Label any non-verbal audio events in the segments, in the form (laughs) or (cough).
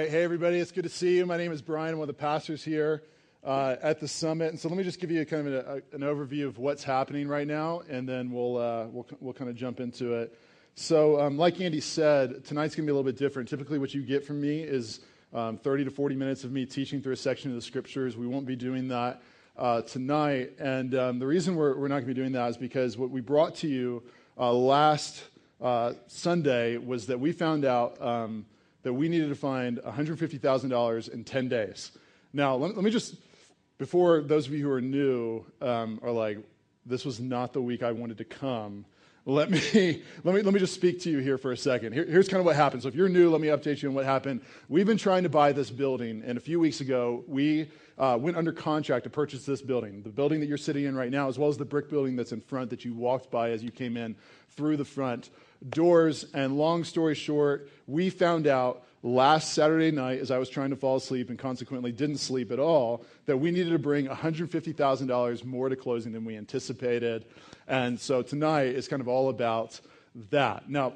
right. Hey, everybody. It's good to see you. My name is Brian. I'm one of the pastors here uh, at the summit. And so let me just give you kind of a, a, an overview of what's happening right now, and then we'll, uh, we'll, we'll kind of jump into it. So, um, like Andy said, tonight's going to be a little bit different. Typically, what you get from me is um, 30 to 40 minutes of me teaching through a section of the scriptures. We won't be doing that uh, tonight. And um, the reason we're, we're not going to be doing that is because what we brought to you uh, last uh, Sunday was that we found out um, that we needed to find $150,000 in 10 days. Now, let, let, me just, before those of you who are new um, are like, this was not the week I wanted to come. Let me, (laughs) let me, let me just speak to you here for a second. Here, here's kind of what happened. So, if you're new, let me update you on what happened. We've been trying to buy this building, and a few weeks ago, we uh, went under contract to purchase this building. The building that you're sitting in right now, as well as the brick building that's in front that you walked by as you came in through the front doors. And long story short, we found out last Saturday night as I was trying to fall asleep and consequently didn't sleep at all that we needed to bring $150,000 more to closing than we anticipated. And so tonight is kind of all about that. Now,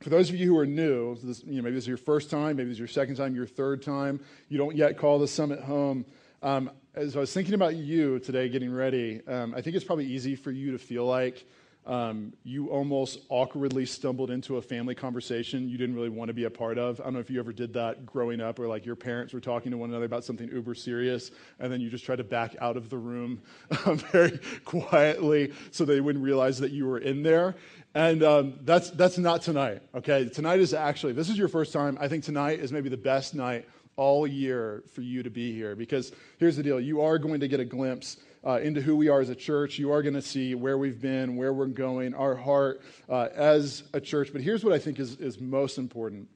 for those of you who are new, this, you know, maybe this is your first time, maybe this is your second time, your third time, you don't yet call the summit home. Um, as I was thinking about you today getting ready, um, I think it's probably easy for you to feel like um, you almost awkwardly stumbled into a family conversation you didn't really want to be a part of. I don't know if you ever did that growing up, or like your parents were talking to one another about something uber serious, and then you just tried to back out of the room (laughs) um, very quietly so they wouldn't realize that you were in there. And um, that's, that's not tonight, okay? Tonight is actually, this is your first time. I think tonight is maybe the best night all year for you to be here because here's the deal you are going to get a glimpse uh, into who we are as a church. You are going to see where we've been, where we're going, our heart uh, as a church. But here's what I think is, is most important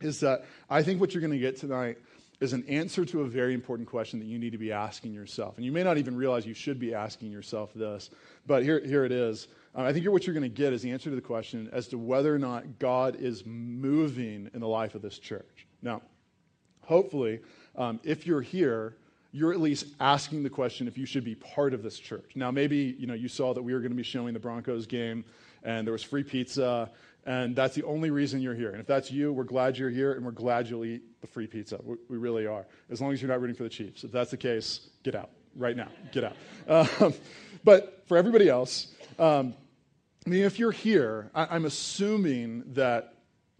is that I think what you're going to get tonight is an answer to a very important question that you need to be asking yourself. And you may not even realize you should be asking yourself this, but here, here it is. Uh, I think what you're going to get is the answer to the question as to whether or not God is moving in the life of this church. Now, hopefully, um, if you're here, you're at least asking the question if you should be part of this church. Now, maybe you know you saw that we were going to be showing the Broncos game, and there was free pizza, and that's the only reason you're here. And if that's you, we're glad you're here, and we're glad you'll eat the free pizza. We, we really are, as long as you're not rooting for the Chiefs. If that's the case, get out right now. Get out. Um, (laughs) but for everybody else, um, I mean, if you're here, I, I'm assuming that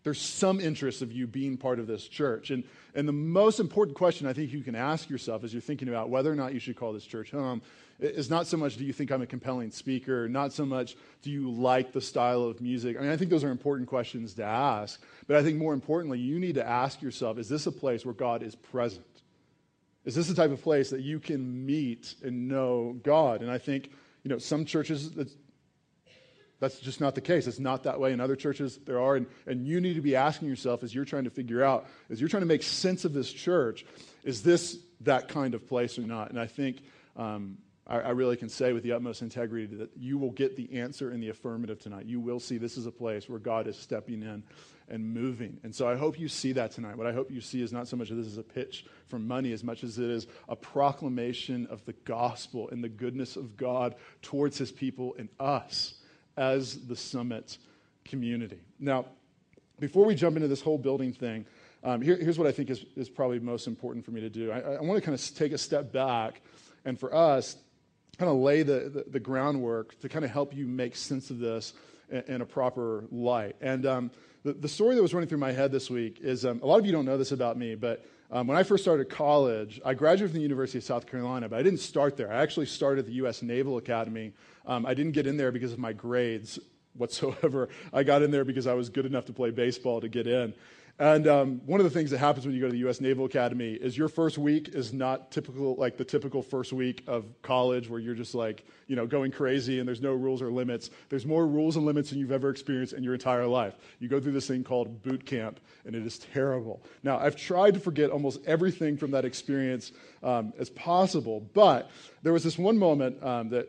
there's some interest of you being part of this church. And and the most important question I think you can ask yourself as you're thinking about whether or not you should call this church home is not so much do you think I'm a compelling speaker, not so much do you like the style of music. I mean, I think those are important questions to ask. But I think more importantly, you need to ask yourself is this a place where God is present? Is this the type of place that you can meet and know God? And I think, you know, some churches, that's just not the case. It's not that way in other churches. There are. And, and you need to be asking yourself as you're trying to figure out, as you're trying to make sense of this church, is this that kind of place or not? And I think um, I, I, really can say with the utmost integrity that you will get the answer in the affirmative tonight. You will see this is a place where God is stepping in and moving. And so I hope you see that tonight. What I hope you see is not so much that this is a pitch for money as much as it is a proclamation of the gospel and the goodness of God towards his people and us as the summit community. Now, before we jump into this whole building thing, um, here, here's what I think is, is probably most important for me to do. I, I want to kind of take a step back and for us, kind of lay the, the, the groundwork to kind of help you make sense of this in, in a proper light. And um, the, the story that was running through my head this week is um, a lot of you don't know this about me, but um, when I first started college, I graduated from the University of South Carolina, but I didn't start there. I actually started at the U.S. Naval Academy. Um, I didn't get in there because of my grades whatsoever. I got in there because I was good enough to play baseball to get in. And um, one of the things that happens when you go to the U.S. Naval Academy is your first week is not typical, like the typical first week of college where you're just like, you know, going crazy and there's no rules or limits. There's more rules and limits than you've ever experienced in your entire life. You go through this thing called boot camp, and it is terrible. Now, I've tried to forget almost everything from that experience um, as possible, but there was this one moment um, that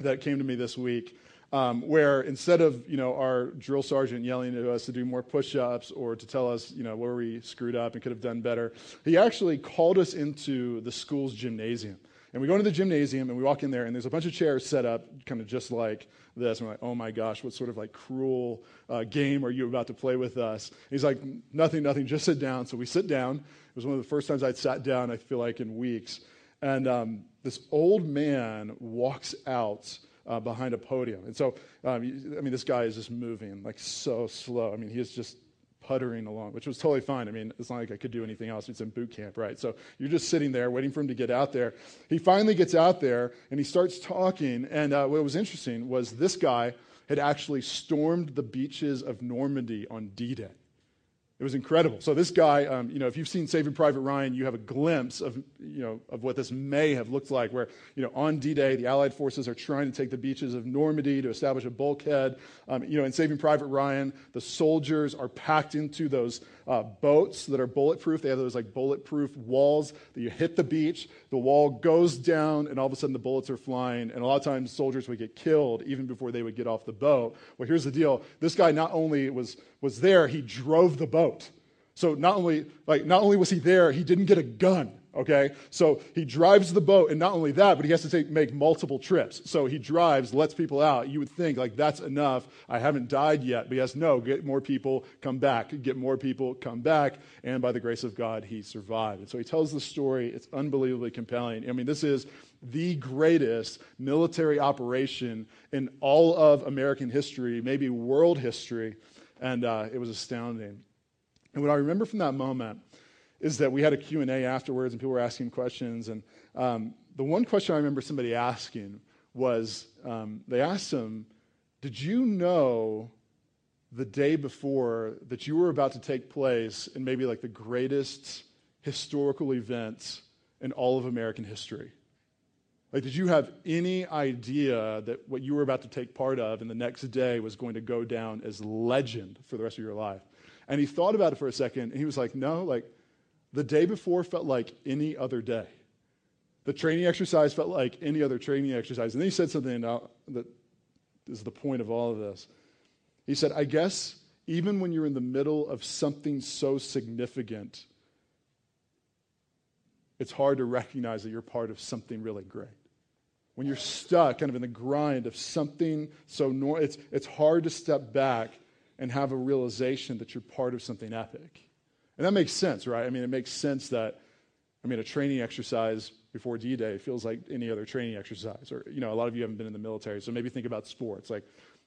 that came to me this week um, where instead of you know our drill sergeant yelling at us to do more push-ups or to tell us you know where we screwed up and could have done better, he actually called us into the school's gymnasium. And we go into the gymnasium and we walk in there, and there's a bunch of chairs set up, kind of just like this. And we're like, oh my gosh, what sort of like cruel uh, game are you about to play with us? And he's like, nothing, nothing, just sit down. So we sit down. It was one of the first times I'd sat down, I feel like, in weeks. And um, this old man walks out uh, behind a podium. And so, um, I mean, this guy is just moving like so slow. I mean, he is just puttering along, which was totally fine. I mean, it's not like I could do anything else. It's in boot camp, right? So you're just sitting there waiting for him to get out there. He finally gets out there and he starts talking. And uh, what was interesting was this guy had actually stormed the beaches of Normandy on D Day. It was incredible. So this guy, um, you know, if you've seen Saving Private Ryan, you have a glimpse of, you know, of what this may have looked like. Where, you know, on D-Day, the Allied forces are trying to take the beaches of Normandy to establish a bulkhead. Um, you know, in Saving Private Ryan, the soldiers are packed into those uh, boats that are bulletproof. They have those like bulletproof walls that you hit the beach, the wall goes down, and all of a sudden the bullets are flying. And a lot of times soldiers would get killed even before they would get off the boat. Well, here's the deal: this guy not only was was there, he drove the boat. So not only like not only was he there, he didn't get a gun okay? So he drives the boat, and not only that, but he has to take, make multiple trips. So he drives, lets people out. You would think, like, that's enough. I haven't died yet. But yes, no, get more people, come back. Get more people, come back. And by the grace of God, he survived. And so he tells the story. It's unbelievably compelling. I mean, this is the greatest military operation in all of American history, maybe world history. And uh, it was astounding. And what I remember from that moment is that we had a Q&A afterwards and people were asking questions. And um, the one question I remember somebody asking was, um, they asked him, did you know the day before that you were about to take place in maybe like the greatest historical event in all of American history? Like, did you have any idea that what you were about to take part of in the next day was going to go down as legend for the rest of your life? And he thought about it for a second, and he was like, no, like, the day before felt like any other day. The training exercise felt like any other training exercise. And then he said something that is the point of all of this. He said, I guess even when you're in the middle of something so significant, it's hard to recognize that you're part of something really great. When you're stuck kind of in the grind of something so nor- it's, it's hard to step back and have a realization that you're part of something epic. And that makes sense, right? I mean, it makes sense that, I mean, a training exercise before D Day feels like any other training exercise. Or, you know, a lot of you haven't been in the military, so maybe think about sports. Like,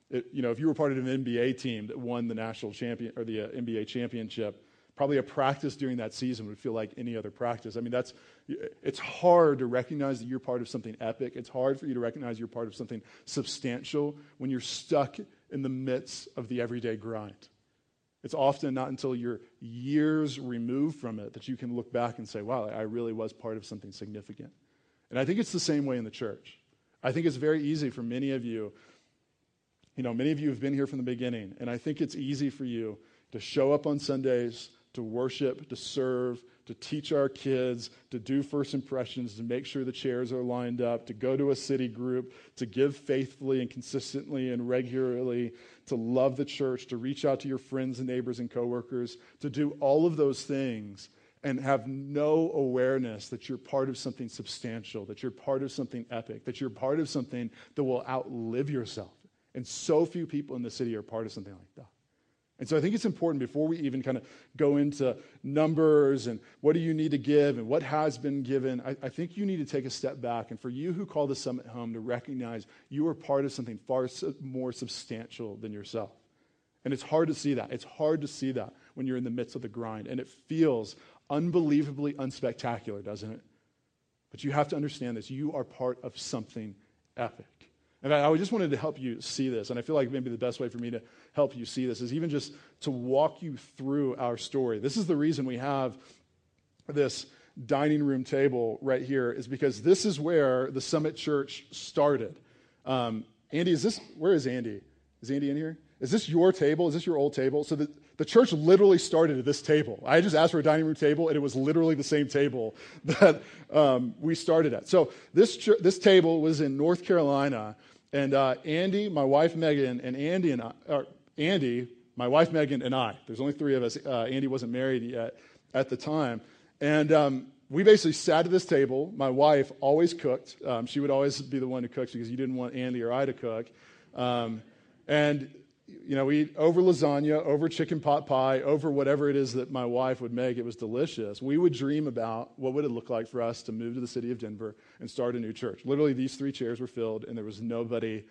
it, you know, if you were part of an NBA team that won the national champion or the uh, NBA championship, probably a practice during that season would feel like any other practice. I mean, that's it's hard to recognize that you're part of something epic. It's hard for you to recognize you're part of something substantial when you're stuck in the midst of the everyday grind. It's often not until you're years removed from it that you can look back and say, wow, I really was part of something significant. And I think it's the same way in the church. I think it's very easy for many of you. You know, many of you have been here from the beginning, and I think it's easy for you to show up on Sundays, to worship, to serve, to teach our kids, to do first impressions, to make sure the chairs are lined up, to go to a city group, to give faithfully and consistently and regularly, to love the church, to reach out to your friends and neighbors and coworkers, to do all of those things and have no awareness that you're part of something substantial, that you're part of something epic, that you're part of something that will outlive yourself. And so few people in the city are part of something like that. And so I think it's important before we even kind of go into numbers and what do you need to give and what has been given, I, I, think you need to take a step back. And for you who call the summit home to recognize you are part of something far more substantial than yourself. And it's hard to see that. It's hard to see that when you're in the midst of the grind. And it feels unbelievably unspectacular, doesn't it? But you have to understand this. You are part of something epic. And I just wanted to help you see this. And I feel like maybe the best way for me to help you see this is even just to walk you through our story. This is the reason we have this dining room table right here, is because this is where the Summit Church started. Um, Andy, is this, where is Andy? Is Andy in here? Is this your table? Is this your old table? So the, the church literally started at this table. I just asked for a dining room table, and it was literally the same table (laughs) that um, we started at. So this, ch- this table was in North Carolina, and uh, Andy, my wife Megan, and Andy and I, Andy, my wife Megan, and I. There's only three of us. Uh, Andy wasn't married yet at the time, and um, we basically sat at this table. My wife always cooked. Um, she would always be the one who cooked because you didn't want Andy or I to cook. Um, and you know, we eat over lasagna, over chicken pot pie, over whatever it is that my wife would make. It was delicious. We would dream about what would it look like for us to move to the city of Denver and start a new church. Literally, these three chairs were filled, and there was nobody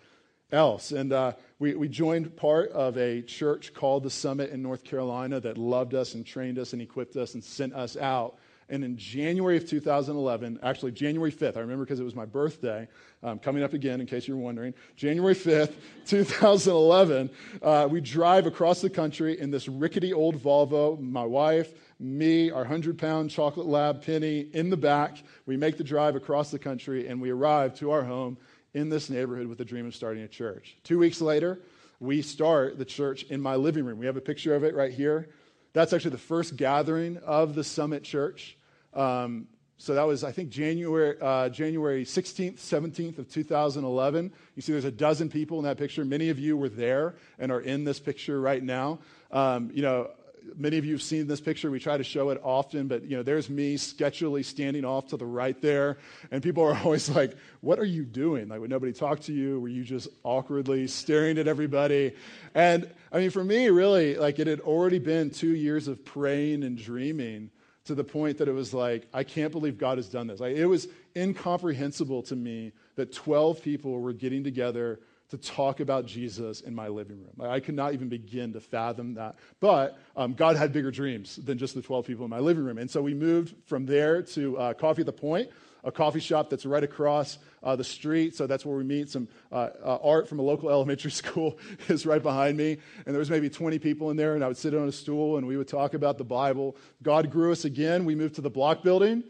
else. And uh, we, we joined part of a church called the Summit in North Carolina that loved us and trained us and equipped us and sent us out and in January of 2011, actually January 5th, I remember because it was my birthday, um, coming up again in case you're wondering, January 5th, (laughs) 2011, uh, we drive across the country in this rickety old Volvo. My wife, me, our 100 pound chocolate lab, Penny, in the back. We make the drive across the country and we arrive to our home in this neighborhood with the dream of starting a church. Two weeks later, we start the church in my living room. We have a picture of it right here. That's actually the first gathering of the Summit Church. Um, so that was, I think, January, uh, January 16th, 17th of 2011. You see there's a dozen people in that picture. Many of you were there and are in this picture right now. Um, you know, many of you have seen this picture. We try to show it often, but you know, there's me sketchily standing off to the right there, and people are (laughs) always like, "What are you doing?" Like, would nobody talk to you? Were you just awkwardly staring at everybody? And I mean, for me, really, like it had already been two years of praying and dreaming to the point that it was like, I can't believe God has done this. Like, it was incomprehensible to me that 12 people were getting together to talk about Jesus in my living room. I could not even begin to fathom that. But um, God had bigger dreams than just the 12 people in my living room. And so we moved from there to uh, Coffee at the Point, a coffee shop that's right across uh, the street. So that's where we meet. Some uh, uh, art from a local (laughs) elementary school (laughs) is right behind me. And there was maybe 20 people in there, and I would sit on a stool and we would talk about the Bible. God grew us again. We moved to the block building.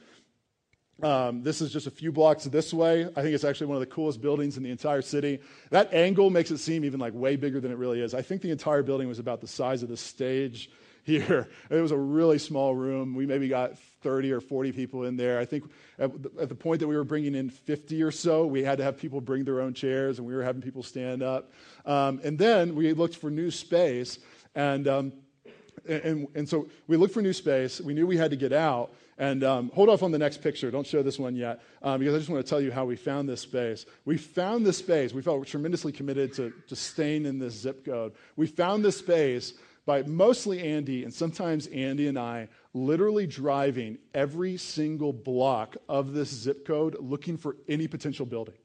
Um, this is just a few blocks this way. I think it's actually one of the coolest buildings in the entire city. That angle makes it seem even like way bigger than it really is. I think the entire building was about the size of the stage (laughs) here. It was a really small room. We maybe got 30 or 40 people in there. I think at the, at the, point that we were bringing in 50 or so, we had to have people bring their own chairs and we were having people stand up. Um, and then we looked for new space. And, um, and, and so we looked for new space. We knew we had to get out. And um, hold off on the next picture. Don't show this one yet, um, because I just want to tell you how we found this space. We found this space. We felt tremendously committed to, to staying in this zip code. We found this space by mostly Andy, and sometimes Andy and I, literally driving every single block of this zip code looking for any potential building.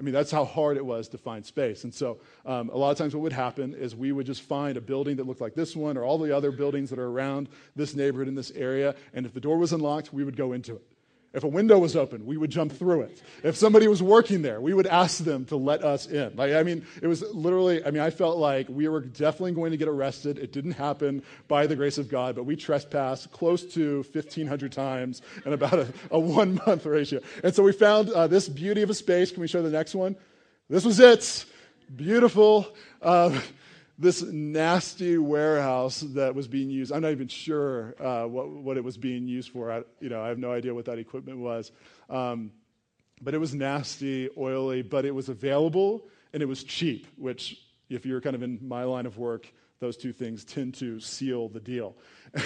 I mean, that's how hard it was to find space. And so, um, a lot of times, what would happen is we would just find a building that looked like this one or all the other buildings that are around this neighborhood in this area. And if the door was unlocked, we would go into it. If a window was open, we would jump through it. If somebody was working there, we would ask them to let us in. Like, I mean, it was literally, I mean, I felt like we were definitely going to get arrested. It didn't happen by the grace of God, but we trespassed close to 1,500 times in about a, a one month ratio. And so we found uh, this beauty of a space. Can we show the next one? This was it. Beautiful. Uh, this nasty warehouse that was being used. I'm not even sure uh, what, what it was being used for. I, you know, I have no idea what that equipment was. Um, but it was nasty, oily, but it was available and it was cheap, which, if you're kind of in my line of work, those two things tend to seal the deal. (laughs)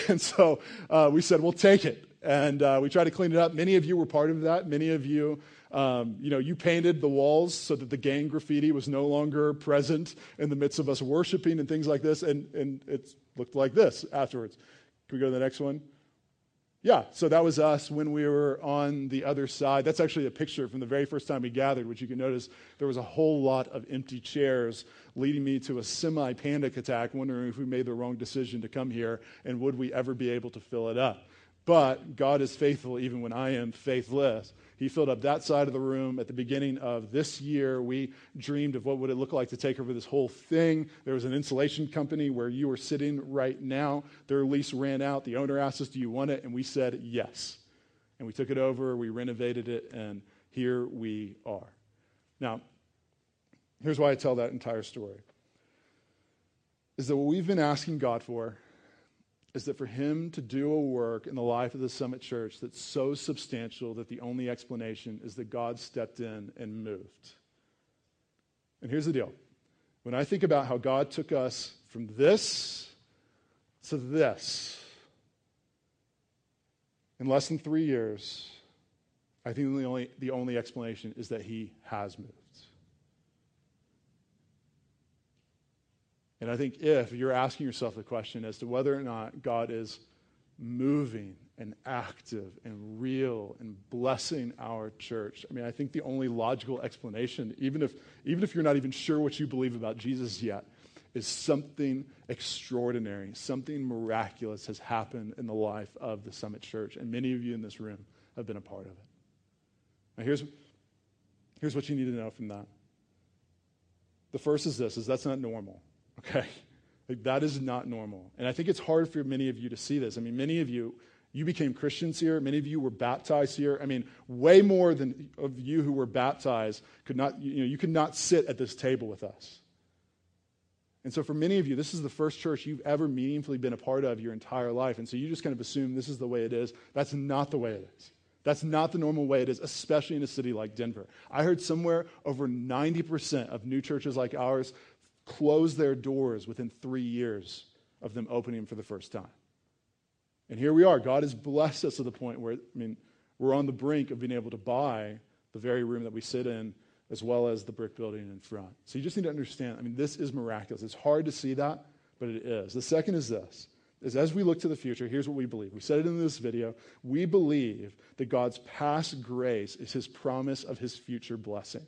And so uh, we said, we'll take it. And uh, we tried to clean it up. Many of you were part of that. Many of you um, you know, you painted the walls so that the gang graffiti was no longer present in the midst of us worshiping and things like this, and, and it looked like this afterwards. Can we go to the next one? Yeah, so that was us when we were on the other side. That's actually a picture from the very first time we gathered, which you can notice there was a whole lot of empty chairs, leading me to a semi panic attack, wondering if we made the wrong decision to come here and would we ever be able to fill it up. But God is faithful even when I am faithless. He filled up that side of the room. At the beginning of this year, we dreamed of what would it look like to take over this whole thing. There was an insulation company where you are sitting right now. Their lease ran out. The owner asked us, "Do you want it?" And we said yes. And we took it over, we renovated it, and here we are. Now, here's why I tell that entire story. Is that what we've been asking God for is that for him to do a work in the life of the Summit Church that's so substantial that the only explanation is that God stepped in and moved. And here's the deal when I think about how God took us from this to this, in less than three years, I think the only, the only explanation is that he has moved. And I think if you're asking yourself the question as to whether or not God is moving and active and real and blessing our church, I mean, I think the only logical explanation, even if, even if you're not even sure what you believe about Jesus yet, is something extraordinary, something miraculous has happened in the life of the Summit Church. And many of you in this room have been a part of it. Now, here's, here's what you need to know from that. The first is this, is that's not normal. Okay? Like, that is not normal. And I think it's hard for many of you to see this. I mean, many of you, you became Christians here. Many of you were baptized here. I mean, way more than of you who were baptized could not, you know, you could not sit at this table with us. And so, for many of you, this is the first church you've ever meaningfully been a part of your entire life. And so, you just kind of assume this is the way it is. That's not the way it is. That's not the normal way it is, especially in a city like Denver. I heard somewhere over 90% of new churches like ours close their doors within three years of them opening for the first time. And here we are. God has blessed us to the point where, I mean, we're on the brink of being able to buy the very room that we sit in, as well as the brick building in front. So you just need to understand, I mean, this is miraculous. It's hard to see that, but it is. The second is this is as we look to the future, here's what we believe. We said it in this video. We believe that God's past grace is his promise of his future blessing.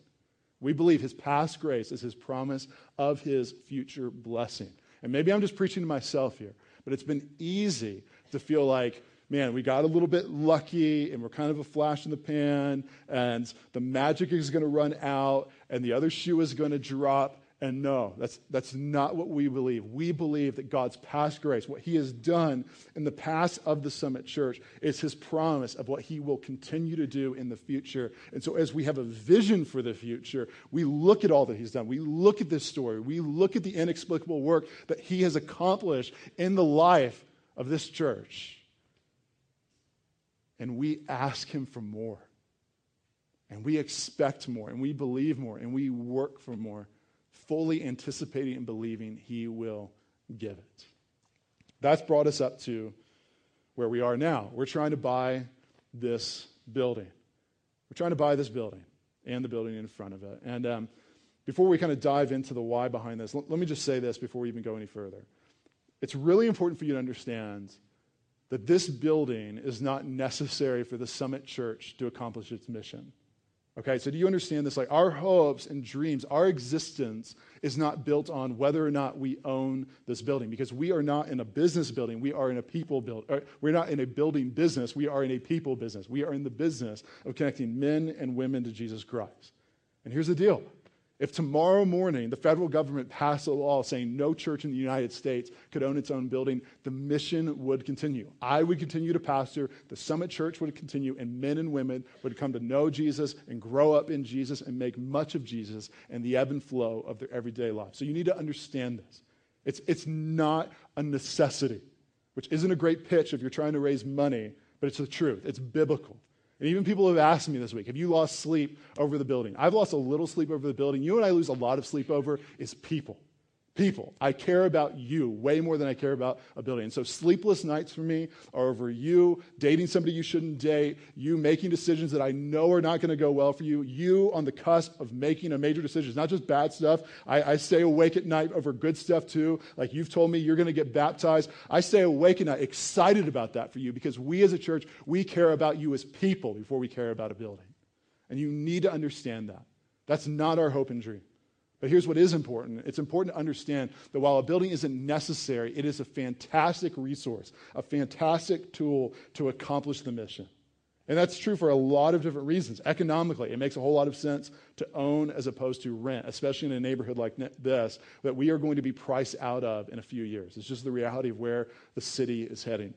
We believe his past grace is his promise of his future blessing. And maybe I'm just preaching to myself here, but it's been easy to feel like, man, we got a little bit lucky and we're kind of a flash in the pan and the magic is going to run out and the other shoe is going to drop and no, that's, that's not what we believe. We believe that God's past grace, what He has done in the past of the Summit Church, is His promise of what He will continue to do in the future. And so, as we have a vision for the future, we look at all that He's done. We look at this story. We look at the inexplicable work that He has accomplished in the life of this church. And we ask Him for more. And we expect more. And we believe more. And we work for more fully anticipating and believing He will give it. That's brought us up to where we are now. We're trying to buy this building. We're trying to buy this building and the building in front of it. And um, before we kind of dive into the why behind this, l- let me just say this before we even go any further. It's really important for you to understand that this building is not necessary for the Summit Church to accomplish its mission. Okay, so do you understand this? Like our hopes and dreams, our existence is not built on whether or not we own this building because we are not in a business building. We are in a people build. We're not in a building business. We are in a people business. We are in the business of connecting men and women to Jesus Christ. And here's the deal if tomorrow morning the federal government passed a law saying no church in the United States could own its own building, the mission would continue. I would continue to pastor, the Summit Church would continue, and men and women would come to know Jesus and grow up in Jesus and make much of Jesus and the ebb and flow of their everyday life. So you need to understand this. It's, it's not a necessity, which isn't a great pitch if you're trying to raise money, but it's the truth. It's biblical. And even people have asked me this week, have you lost sleep over the building? I've lost a little sleep over the building. You and I lose a lot of sleep over is people people. I care about you way more than I care about a building. So sleepless nights for me are over you dating somebody you shouldn't date, you making decisions that I know are not going to go well for you, you on the cusp of making a major decision. It's not just bad stuff. I, I stay awake at night over good stuff too. Like you've told me you're going to get baptized. I stay awake at night excited about that for you because we as a church, we care about you as people before we care about a building. And you need to understand that. That's not our hope and dream. But here's what is important it's important to understand that while a building isn't necessary, it is a fantastic resource, a fantastic tool to accomplish the mission. And that's true for a lot of different reasons. Economically, it makes a whole lot of sense to own as opposed to rent, especially in a neighborhood like this that we are going to be priced out of in a few years. It's just the reality of where the city is heading.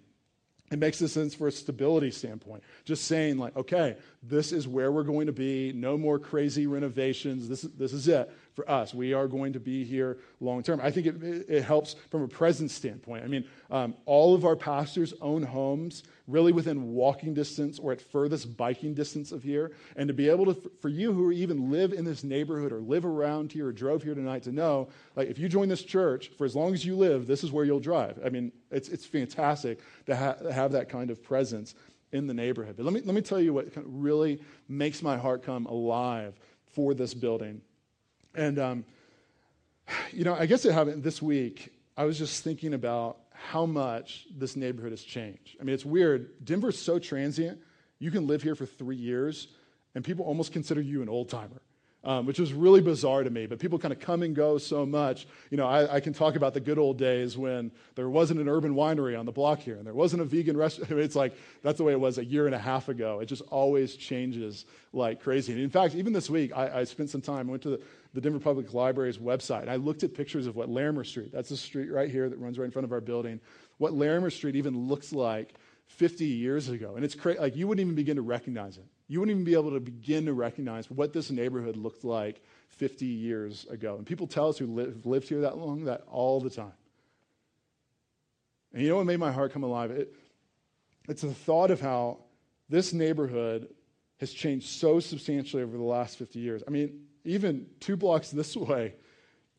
It makes sense for a stability standpoint. Just saying, like, okay, this is where we're going to be. No more crazy renovations. This, this is it for us. We are going to be here long term. I think it, it helps from a presence standpoint. I mean, um, all of our pastors own homes really within walking distance or at furthest biking distance of here. And to be able to, for you who even live in this neighborhood or live around here or drove here tonight to know, like, if you join this church, for as long as you live, this is where you'll drive. I mean, it's, it's fantastic to ha- have that kind of presence in the neighborhood. But let me, let me tell you what really makes my heart come alive for this building. And, um, you know, I guess it happened this week. I was just thinking about how much this neighborhood has changed. I mean, it's weird. Denver's so transient. You can live here for three years, and people almost consider you an old timer um, which was really bizarre to me. But people kind of come and go so much. You know, I, I, can talk about the good old days when there wasn't an urban winery on the block here and there wasn't a vegan restaurant. (laughs) it's like that's the way it was a year and a half ago. It just always changes like crazy. And in fact, even this week, I, I spent some time, went to the, the Denver Public Library's website, I looked at pictures of what Larimer Street, that's the street right here that runs right in front of our building, what Larimer Street even looks like 50 years ago. And it's crazy, like you wouldn't even begin to recognize it you wouldn't even be able to begin to recognize what this neighborhood looked like 50 years ago. And people tell us who live, lived here that long that all the time. And you know what made my heart come alive? It, it's the thought of how this neighborhood has changed so substantially over the last 50 years. I mean, even two blocks this (laughs) way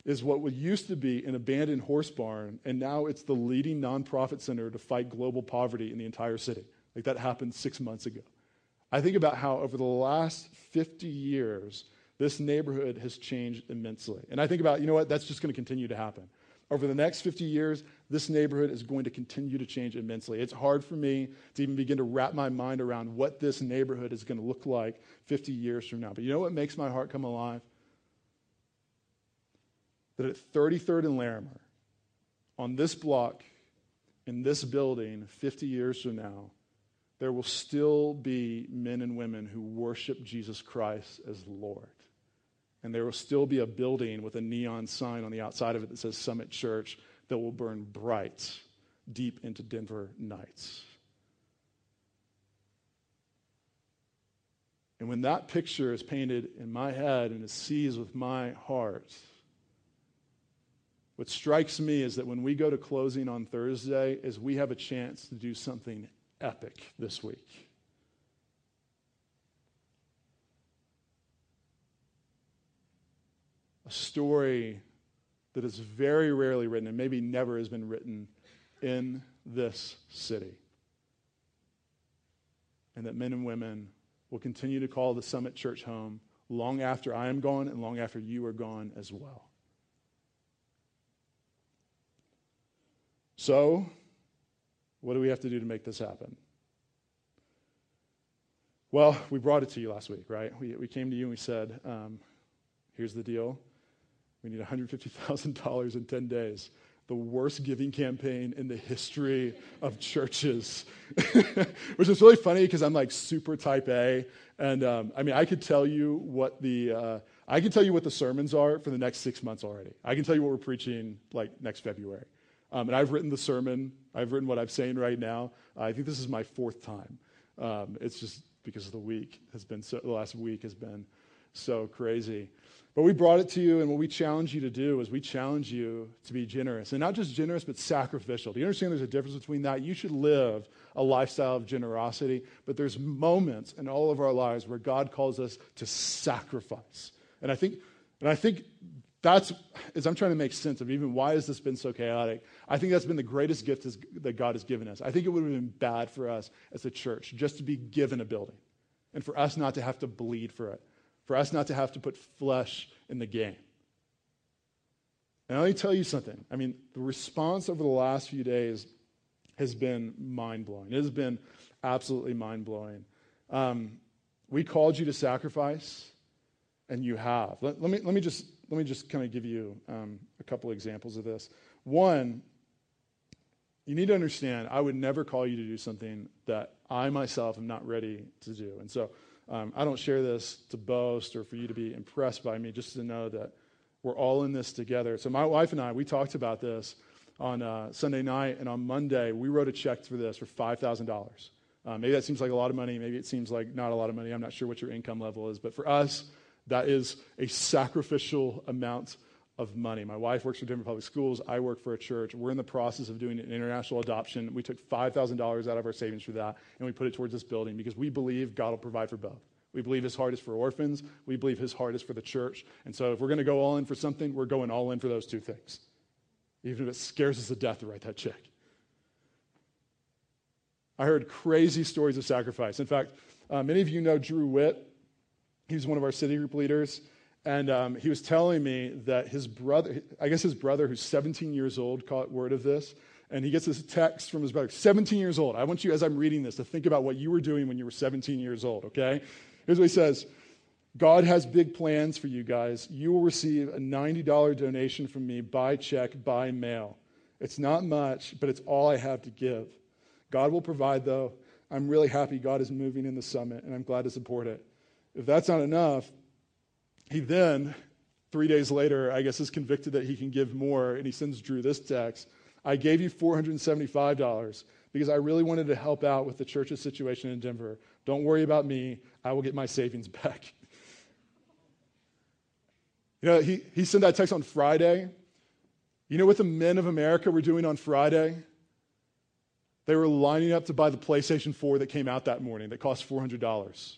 is what used to be an abandoned horse barn, and now it's the leading nonprofit center to fight global poverty in the entire city. Like that happened six months ago. I think about how over the last 50 years, this neighborhood has changed immensely. And I think about, you know what, that's just going to continue to happen. Over the next 50 years, this neighborhood is going to continue to change immensely. It's hard for me to even begin to wrap my mind around what this neighborhood is going to look like 50 years from now. But you know what makes my heart come alive? That at 33rd and Larimer, on this block, in this building, 50 years from now, there will still be men and women who worship Jesus Christ as Lord. And there will still be a building with a neon sign on the outside of it that says Summit Church that will burn bright deep into Denver nights. And when that picture is painted in my head and is seized with my heart, what strikes me is that when we go to closing on Thursday is we have a chance to do something epic this week. A story that is very rarely written and maybe never has been written in this city. And that men and women will continue to call the Summit Church home long after I am gone and long after you are gone as well. So, what do we have to do to make this happen? Well, we brought it to you last week, right? We, we came to you and we said, um, here's the deal. We need $150,000 in 10 days. The worst giving campaign in the history of churches, (laughs) which is really funny because I'm like super type A. And um, I mean, I could tell you what the, uh, I can tell you what the sermons are for the next six months already. I can tell you what we're preaching like next February. Um, and I've written the sermon. I've written what I'm saying right now. I think this is my fourth time. Um, it's just because the week has been so, the last week has been so crazy. But we brought it to you, and what we challenge you to do is we challenge you to be generous. And not just generous, but sacrificial. Do you understand there's a difference between that? You should live a lifestyle of generosity, but there's moments in all of our lives where God calls us to sacrifice. And I think, and I think that's, as I'm trying to make sense of even why has this been so chaotic, I think that's been the greatest gift that God has given us. I think it would have been bad for us as a church just to be given a building and for us not to have to bleed for it, for us not to have to put flesh in the game. And let me tell you something. I mean, the response over the last few days has been mind blowing. It has been absolutely mind blowing. Um, we called you to sacrifice, and you have. Let, let, me, let me just let me just kind of give you um, a couple examples of this. One, you need to understand, I would never call you to do something that I myself am not ready to do. And so um, I don't share this to boast or for you to be impressed by me, just to know that we're all in this together. So my wife and I, we talked about this on uh, Sunday night, and on Monday, we wrote a check for this for $5,000. Uh, maybe that seems like a lot of money. Maybe it seems like not a lot of money. I'm not sure what your income level is. But for us, that is a sacrificial amount of money. My wife works for Denver Public Schools. I work for a church. We're in the process of doing an international adoption. We took $5,000 out of our savings for that, and we put it towards this building because we believe God will provide for both. We believe his heart is for orphans. We believe his heart is for the church. And so if we're going to go all in for something, we're going all in for those two things. Even if it scares us to death to write that check. I heard crazy stories of sacrifice. In fact, uh, many of you know Drew Witt. He's one of our city group leaders. And um, he was telling me that his brother, I guess his brother, who's 17 years old, caught word of this. And he gets this text from his brother, 17 years old. I want you, as I'm reading this, to think about what you were doing when you were 17 years old, okay? Here's what he says God has big plans for you guys. You will receive a $90 donation from me by check, by mail. It's not much, but it's all I have to give. God will provide, though. I'm really happy God is moving in the summit, and I'm glad to support it. If that's not enough, he then, three days later, I guess is convicted that he can give more, and he sends Drew this text I gave you $475 because I really wanted to help out with the church's situation in Denver. Don't worry about me, I will get my savings (laughs) back. You know, he, he sent that text on Friday. You know what the men of America were doing on Friday? They were lining up to buy the PlayStation 4 that came out that morning that cost $400.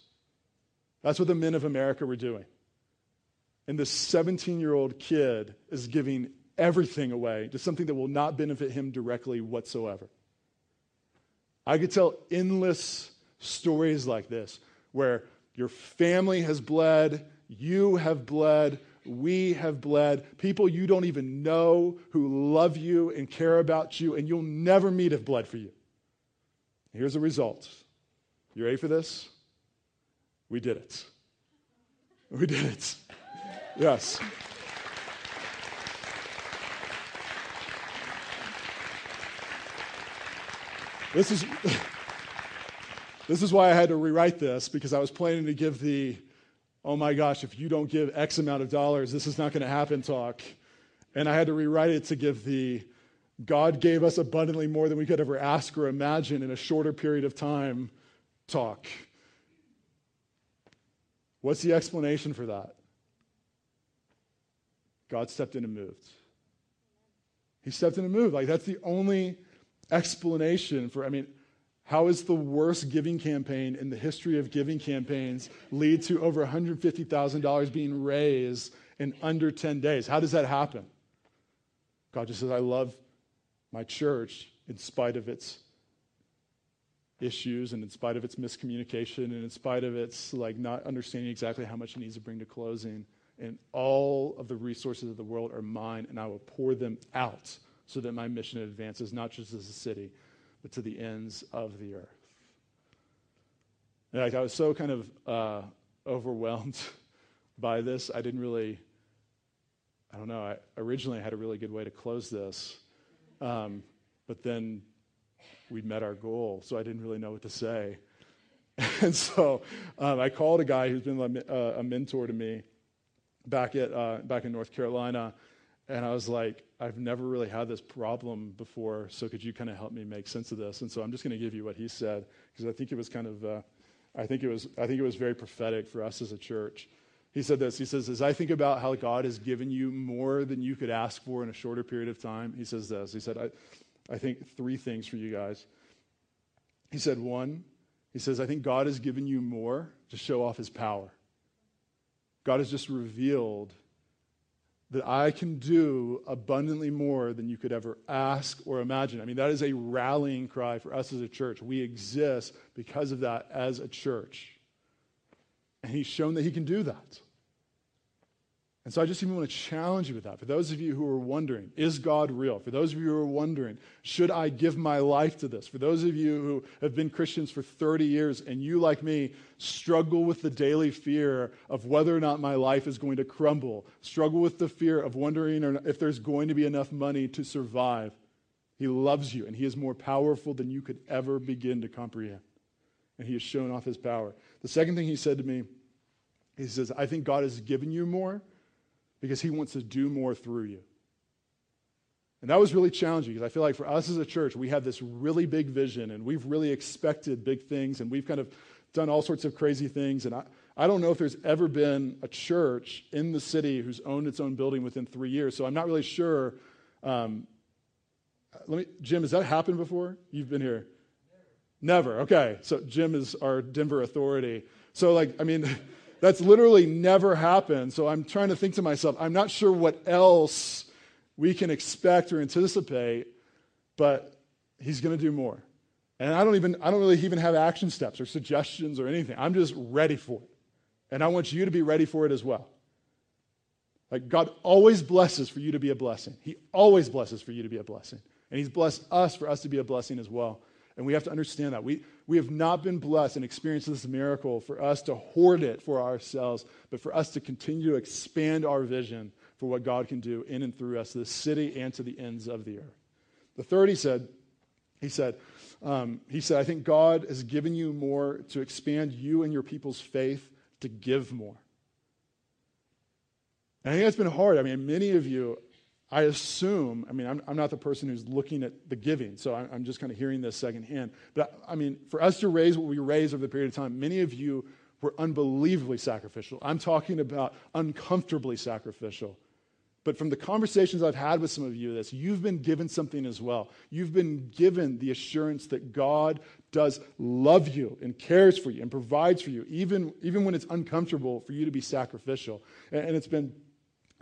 That's what the men of America were doing. And this 17 year old kid is giving everything away to something that will not benefit him directly whatsoever. I could tell endless stories like this where your family has bled, you have bled, we have bled. People you don't even know who love you and care about you and you'll never meet have bled for you. Here's the result. You ready for this? We did it. We did it. Yes. This is, this is why I had to rewrite this because I was planning to give the, oh my gosh, if you don't give X amount of dollars, this is not going to happen talk. And I had to rewrite it to give the, God gave us abundantly more than we could ever ask or imagine in a shorter period of time talk. What's the explanation for that? God stepped in and moved. He stepped in and moved. Like, that's the only explanation for, I mean, how is the worst giving campaign in the history of giving campaigns lead to over $150,000 being raised in under 10 days? How does that happen? God just says, I love my church in spite of its issues and in spite of its miscommunication and in spite of its like not understanding exactly how much it needs to bring to closing and all of the resources of the world are mine and i will pour them out so that my mission advances not just as a city, but to the ends of the earth. And I was so kind of uh, overwhelmed (laughs) by this. I didn't really, I don't know, I originally had a really good way to close this. Um, but then we met our goal, so I didn't really know what to say. (laughs) and so um, I called a guy who's been a, uh, a mentor to me back, at, uh, back in North Carolina and I was like, I've never really had this problem before, so could you kind of help me make sense of this? And so I'm just going to give you what he said because I think it was kind of, uh, I think it was, I think it was very prophetic for us as a church. He said this. He says, as I think about how God has given you more than you could ask for in a shorter period of time, he says this. He said, I, I think three things for you guys. He said, one, he says, I think God has given you more to show off his power. God has just revealed that I can do abundantly more than you could ever ask or imagine. I mean, that is a rallying cry for us as a church. We exist because of that as a church. And he's shown that he can do that. And so I just even want to challenge you with that. For those of you who are wondering, is God real? For those of you who are wondering, should I give my life to this? For those of you who have been Christians for 30 years and you, like me, struggle with the daily fear of whether or not my life is going to crumble, struggle with the fear of wondering if there's going to be enough money to survive, He loves you and He is more powerful than you could ever begin to comprehend. And He has shown off His power. The second thing He said to me, He says, I think God has given you more because he wants to do more through you. And that was really challenging because I feel like for us as a church, we have this really big vision and we've really expected big things and we've kind of done all sorts of crazy things. And I, I don't know if there's ever been a church in the city who's owned its own building within three years. So I'm not really sure. Um, let me, Jim, has that happened before? You've been here? Never. Never. Okay. So Jim is our Denver authority. So, like, I mean, (laughs) That's literally never happened. So I'm trying to think to myself, I'm not sure what else we can expect or anticipate, but he's going to do more. And I don't even, I don't really even have action steps or suggestions or anything. I'm just ready for it. And I want you to be ready for it as well. Like God always blesses for you to be a blessing. He always blesses for you to be a blessing. And He's blessed us for us to be a blessing as well. And we have to understand that. We, we have not been blessed and experienced this miracle for us to hoard it for ourselves, but for us to continue to expand our vision for what God can do in and through us, to the city and to the ends of the earth. The third, he said, he said, um, he said, I think God has given you more to expand you and your people's faith to give more. And I think that's been hard. I mean, many of you, I assume, I mean, I'm, I'm not the person who's looking at the giving, so I'm, I'm just kind of hearing this secondhand. But I, I mean, for us to raise what we raise over the period of time, many of you were unbelievably sacrificial. I'm talking about uncomfortably sacrificial. But from the conversations I've had with some of you, this you've been given something as well. You've been given the assurance that God does love you and cares for you and provides for you, even, even when it's uncomfortable for you to be sacrificial. And, and it's been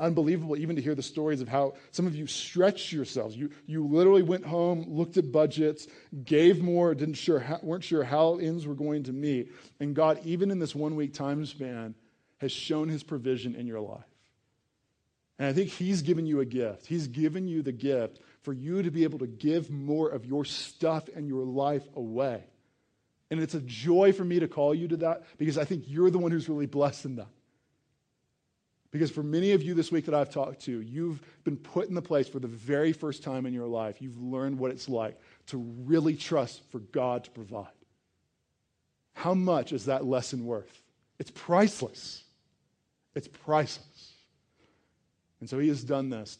unbelievable even to hear the stories of how some of you stretched yourselves. You, you literally went home, looked at budgets, gave more, didn't sure how, weren't sure how ends were going to meet. And God, even in this one week time span, has shown his provision in your life. And I think He's given you a gift. He's given you the gift for you to be able to give more of your stuff and your life away. And it's a joy for me to call you to that because I think you're the one who's really blessed in that. Because for many of you this week that I've talked to, you've been put in the place for the very first time in your life. You've learned what it's like to really trust for God to provide. How much is that lesson worth? It's priceless. It's priceless. And so he has done this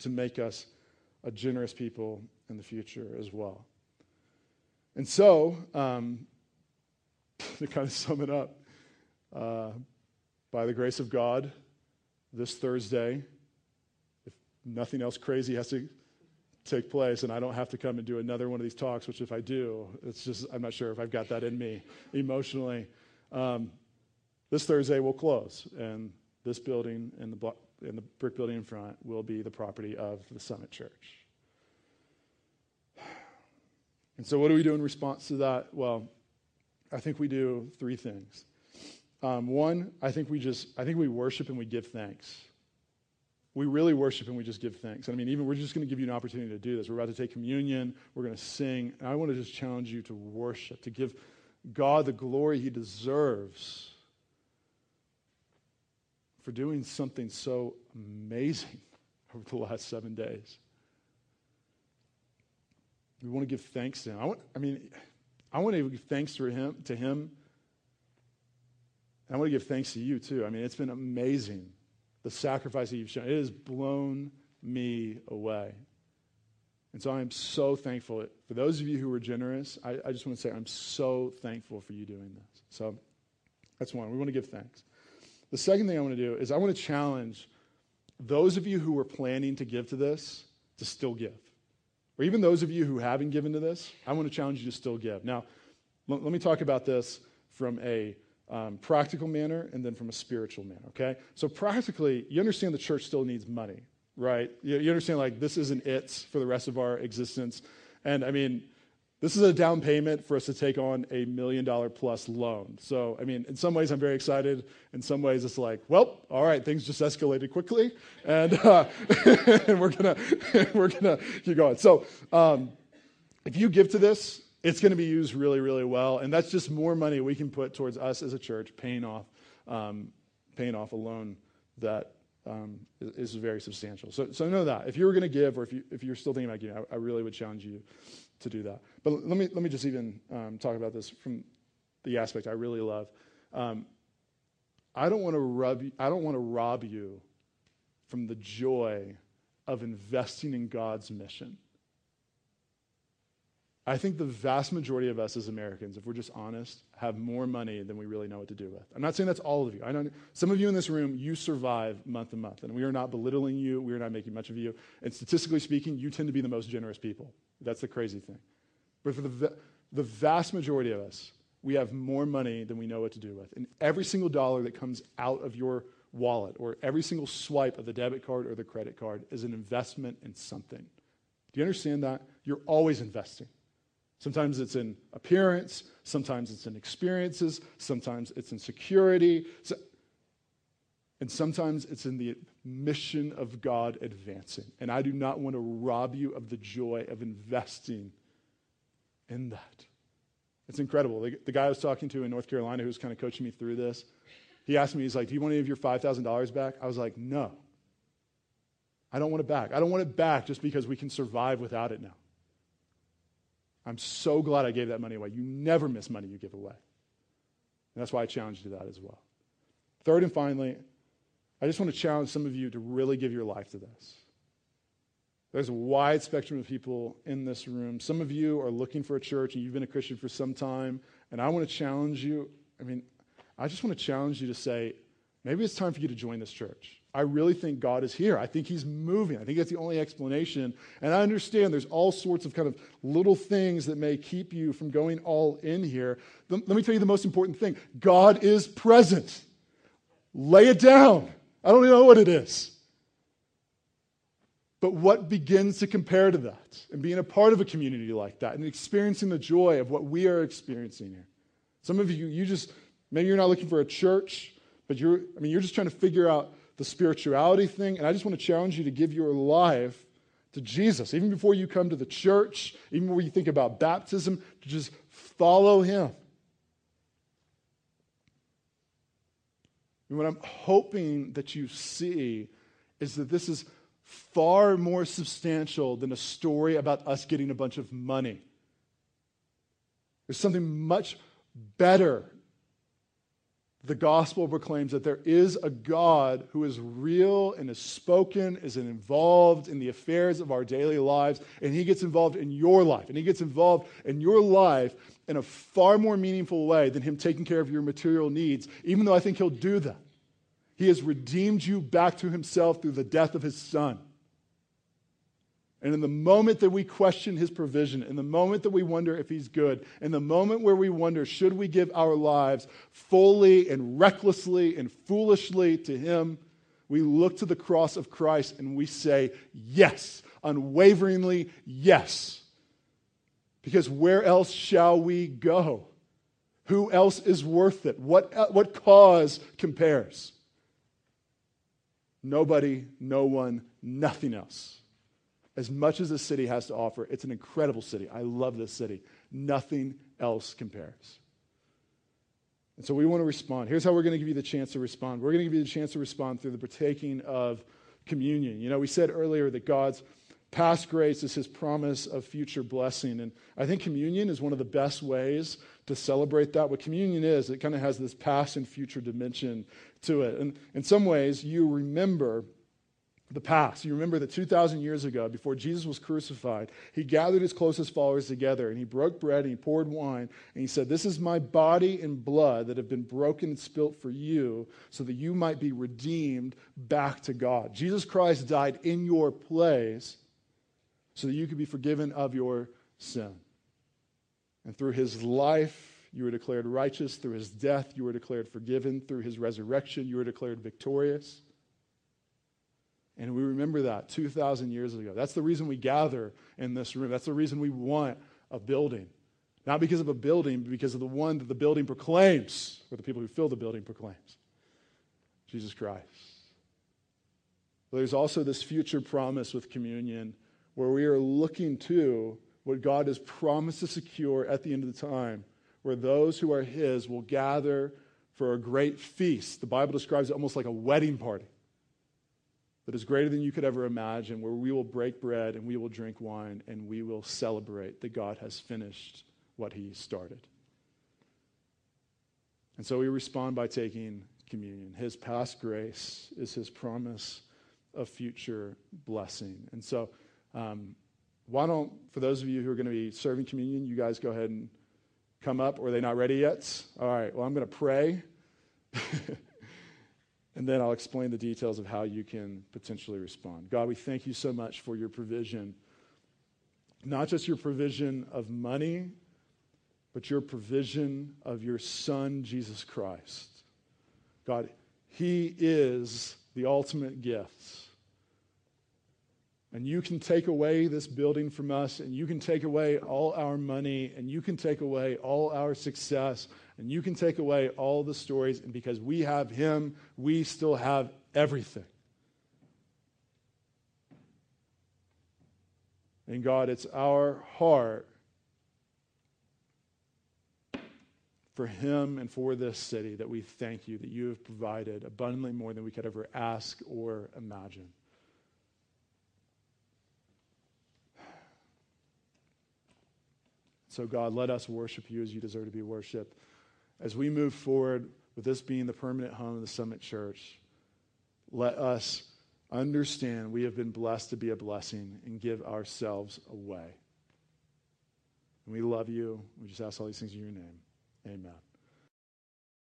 to make us a generous people in the future as well. And so, um, (laughs) to kind of sum it up, uh, by the grace of God, this Thursday, if nothing else crazy has to take place and I don't have to come and do another one of these talks, which if I do, it's just, I'm not sure if I've got that in me emotionally. Um, this Thursday will close, and this building and the block, and the brick building in front will be the property of the Summit Church. And so, what do we do in response to that? Well, I think we do three things. Um, one, I think we just, I think we worship and we give thanks. We really worship and we just give thanks. And I mean, even we're just going to give you an opportunity to do this. We're about to take communion. We're going to sing. And I want to just challenge you to worship, to give God the glory He deserves for doing something so amazing (laughs) over the last seven days. We want to give thanks to him. I, want, I mean, I want to give thanks to him, to him. And I want to give thanks to you too. I mean, it's been amazing the sacrifice that you've shown. It has blown me away. And so I'm so thankful. For those of you who were generous, I, I just want to say I'm so thankful for you doing this. So that's one. We want to give thanks. The second thing I want to do is I want to challenge those of you who were planning to give to this to still give. Or even those of you who haven't given to this, I want to challenge you to still give. Now, l- let me talk about this from a um, practical manner and then from a spiritual manner, okay? So, practically, you understand the church still needs money, right? You, you understand, like, this isn't it for the rest of our existence. And I mean, this is a down payment for us to take on a million dollar plus loan. So, I mean, in some ways, I'm very excited. In some ways, it's like, well, all right, things just escalated quickly, and, uh, (laughs) and we're gonna (laughs) we're gonna keep going. So, um, if you give to this, it's going to be used really, really well, and that's just more money we can put towards us as a church, paying off um, paying off a loan that um, is, very substantial. So, so know that if you were going to give, or if you if you're still thinking about giving, I, I really would challenge you to do that. But let me, let me just even um, talk about this from the aspect I really love. Um, I don't want to rub I don't want to rob you from the joy of investing in God's mission. I think the vast majority of us as Americans, if we're just honest, have more money than we really know what to do with. I'm not saying that's all of you. I some of you in this room, you survive month to month, and we are not belittling you. We are not making much of you. And statistically speaking, you tend to be the most generous people. That's the crazy thing. But for the, the vast majority of us, we have more money than we know what to do with. And every single dollar that comes out of your wallet or every single swipe of the debit card or the credit card is an investment in something. Do you understand that? You're always investing. Sometimes it's in appearance, sometimes it's in experiences, sometimes it's in security, and sometimes it's in the mission of God advancing. And I do not want to rob you of the joy of investing in that. It's incredible. The, the guy I was talking to in North Carolina who was kind of coaching me through this, he asked me, he's like, Do you want any of your $5,000 back? I was like, No. I don't want it back. I don't want it back just because we can survive without it now. I'm so glad I gave that money away. You never miss money you give away. And that's why I challenge you to that as well. Third and finally, I just want to challenge some of you to really give your life to this. There's a wide spectrum of people in this room. Some of you are looking for a church and you've been a Christian for some time. And I want to challenge you. I mean, I just want to challenge you to say, maybe it's time for you to join this church. I really think God is here. I think He's moving. I think that's the only explanation. And I understand there's all sorts of kind of little things that may keep you from going all in here. Let me tell you the most important thing God is present. Lay it down. I don't know what it is. But what begins to compare to that and being a part of a community like that and experiencing the joy of what we are experiencing here? Some of you, you just, maybe you're not looking for a church, but you're, I mean, you're just trying to figure out the spirituality thing. And I just want to challenge you to give your life to Jesus, even before you come to the church, even before you think about baptism, to just follow him. And what I'm hoping that you see is that this is far more substantial than a story about us getting a bunch of money. There's something much better. The gospel proclaims that there is a God who is real and is spoken, is involved in the affairs of our daily lives, and he gets involved in your life. And he gets involved in your life in a far more meaningful way than him taking care of your material needs, even though I think he'll do that. He has redeemed you back to himself through the death of his son. And in the moment that we question his provision, in the moment that we wonder if he's good, in the moment where we wonder, should we give our lives fully and recklessly and foolishly to him, we look to the cross of Christ and we say, yes, unwaveringly, yes. Because where else shall we go? Who else is worth it? What, what cause compares? Nobody, no one, nothing else. As much as the city has to offer, it's an incredible city. I love this city. Nothing else compares. And so we want to respond. Here's how we're going to give you the chance to respond. We're going to give you the chance to respond through the partaking of communion. You know, we said earlier that God's past grace is his promise of future blessing. And I think communion is one of the best ways to celebrate that. What communion is, it kind of has this past and future dimension to it. And in some ways, you remember the past. You remember that 2,000 years ago, before Jesus was crucified, he gathered his closest followers together and he broke bread and he poured wine and he said, This is my body and blood that have been broken and spilt for you so that you might be redeemed back to God. Jesus Christ died in your place so that you could be forgiven of your sin. And through his life, you were declared righteous. Through his death, you were declared forgiven. Through his resurrection, you were declared victorious. And we remember that 2,000 years ago. That's the reason we gather in this room. That's the reason we want a building. Not because of a building, but because of the one that the building proclaims, or the people who fill the building proclaims Jesus Christ. There's also this future promise with communion where we are looking to what God has promised to secure at the end of the time where those who are his will gather for a great feast. The Bible describes it almost like a wedding party that is greater than you could ever imagine, where we will break bread and we will drink wine and we will celebrate that God has finished what he started. And so we respond by taking communion. His past grace is his promise of future blessing. And so, um, why don't, for those of you who are going to be serving communion, you guys go ahead and come up, are they not ready yet? All right, well, I'm going to pray. (laughs) and then I'll explain the details of how you can potentially respond. God, we thank you so much for your provision. Not just your provision of money, but your provision of your Son, Jesus Christ. God, He is the ultimate gift. And you can take away this building from us, and you can take away all our money, and you can take away all our success, and you can take away all the stories. And because we have Him, we still have everything. And God, it's our heart for Him and for this city that we thank you that you have provided abundantly more than we could ever ask or imagine. So, God, let us worship you as you deserve to be worshiped. As we move forward with this being the permanent home of the Summit Church, let us understand we have been blessed to be a blessing and give ourselves away. And we love you. We just ask all these things in your name. Amen.